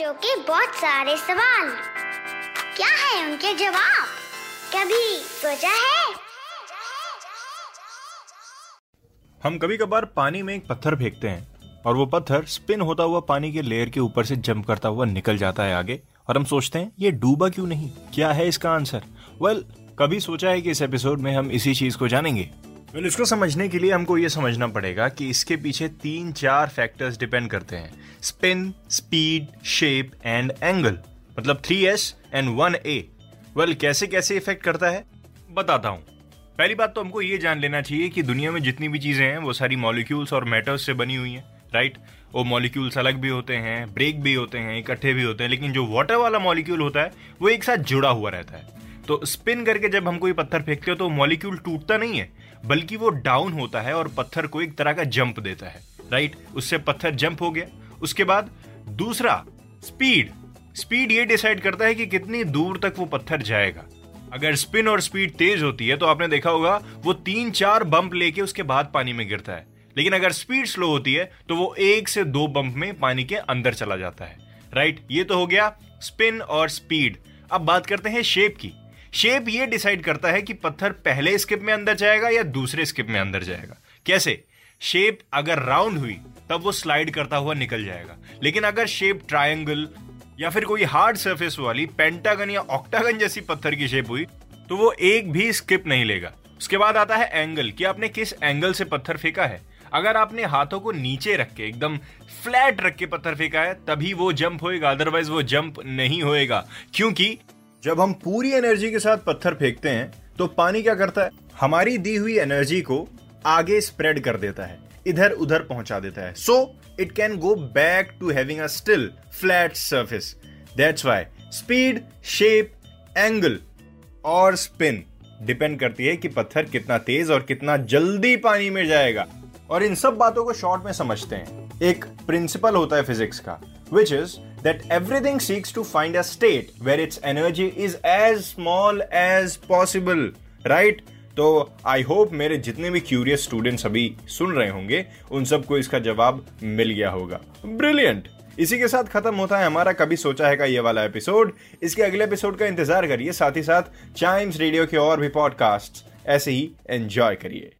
बच्चों के बहुत सारे सवाल। क्या है उनके जवाब? कभी सोचा है? हम कभी कभार पानी में एक पत्थर फेंकते हैं और वो पत्थर स्पिन होता हुआ पानी के लेयर के ऊपर से जंप करता हुआ निकल जाता है आगे और हम सोचते हैं ये डूबा क्यों नहीं? क्या है इसका आंसर? वेल well, कभी सोचा है कि इस एपिसोड में हम इसी चीज़ को जानेंगे? Well, इसको समझने के लिए हमको ये समझना पड़ेगा कि इसके पीछे तीन चार फैक्टर्स डिपेंड करते हैं। Spin speed shape and angle मतलब three S and one A well कैसे कैसे इफ़ेक्ट करता है? बताता हूँ। पहली बात तो हमको ये जान लेना चाहिए कि दुनिया में जितनी भी चीज़ें हैं वो सारी मॉलिक्यूल्स और मेटल्स से बनी हुई हैं राइट वो मॉलिक्यूल्स अलग भी होते हैं ब्रेक भी होते हैं इकट्ठे भी होते हैं लेकिन जो वाटर वाला मॉलिक्यूल होता है वो एक साथ जुड़ा हुआ रहता है। तो स्पिन करके जब हम कोई पत्थर फेंकते हो तो मॉलिक्यूल टूटता नहीं है, बल्कि वो डाउन होता है और पत्थर को एक तरह का जंप देता है राइट उससे पत्थर जंप हो गया। उसके बाद दूसरा स्पीड स्पीड ये डिसाइड करता है कि कितनी दूर तक वो पत्थर जाएगा। अगर स्पिन और स्पीड तेज होती है तो आपने देखा होगा, वो तीन चार बम्प लेके उसके बाद पानी में गिरता है। लेकिन अगर स्पीड स्लो होती है तो वो एक से दो बम्प में पानी के अंदर चला जाता है राइट ये तो हो गया स्पिन और स्पीड अब बात करते हैं शेप की। शेप ये डिसाइड करता है कि पत्थर पहले स्किप में अंदर जाएगा या दूसरे स्किप में अंदर जाएगा। कैसे? शेप अगर राउंड हुई, तब वो स्लाइड करता हुआ निकल जाएगा। लेकिन अगर शेप ट्रायंगल या फिर कोई हार्ड सरफेस वाली पेंटागन या ऑक्टागन जैसी पत्थर की शेप हुई तो वो एक भी स्किप नहीं लेगा। उसके बाद आता है एंगल कि आपने किस एंगल से पत्थर फेंका है। अगर आपने हाथों को नीचे रख के, एकदम फ्लैट रख के पत्थर फेंका है, तभी वो जंप होएगा अदरवाइज़ वो जंप नहीं होएगा। क्योंकि जब हम पूरी एनर्जी के साथ पत्थर फेंकते हैं तो पानी क्या करता है? हमारी दी हुई एनर्जी को आगे स्प्रेड कर देता है इधर उधर पहुँचा देता है। So it can go back to having a still flat surface that's why speed shape angle और स्पिन डिपेंड करती है कि पत्थर कितना तेज और कितना जल्दी पानी में जाएगा। और इन सब बातों को शॉर्ट में समझते हैं। एक प्रिंसिपल होता है फिजिक्स का which is that everything seeks to find a state where its energy is as small as possible right तो आई होप मेरे जितने भी क्यूरियस स्टूडेंट्स अभी सुन रहे होंगे, उन सबको इसका जवाब मिल गया होगा। ब्रिलियंट इसी के साथ खत्म होता है हमारा कभी सोचा है का ये वाला एपिसोड इसके अगले एपिसोड का इंतज़ार करिए, साथ ही साथ चाइम्स रेडियो के और भी पॉडकास्ट ऐसे ही एंजॉय करिए।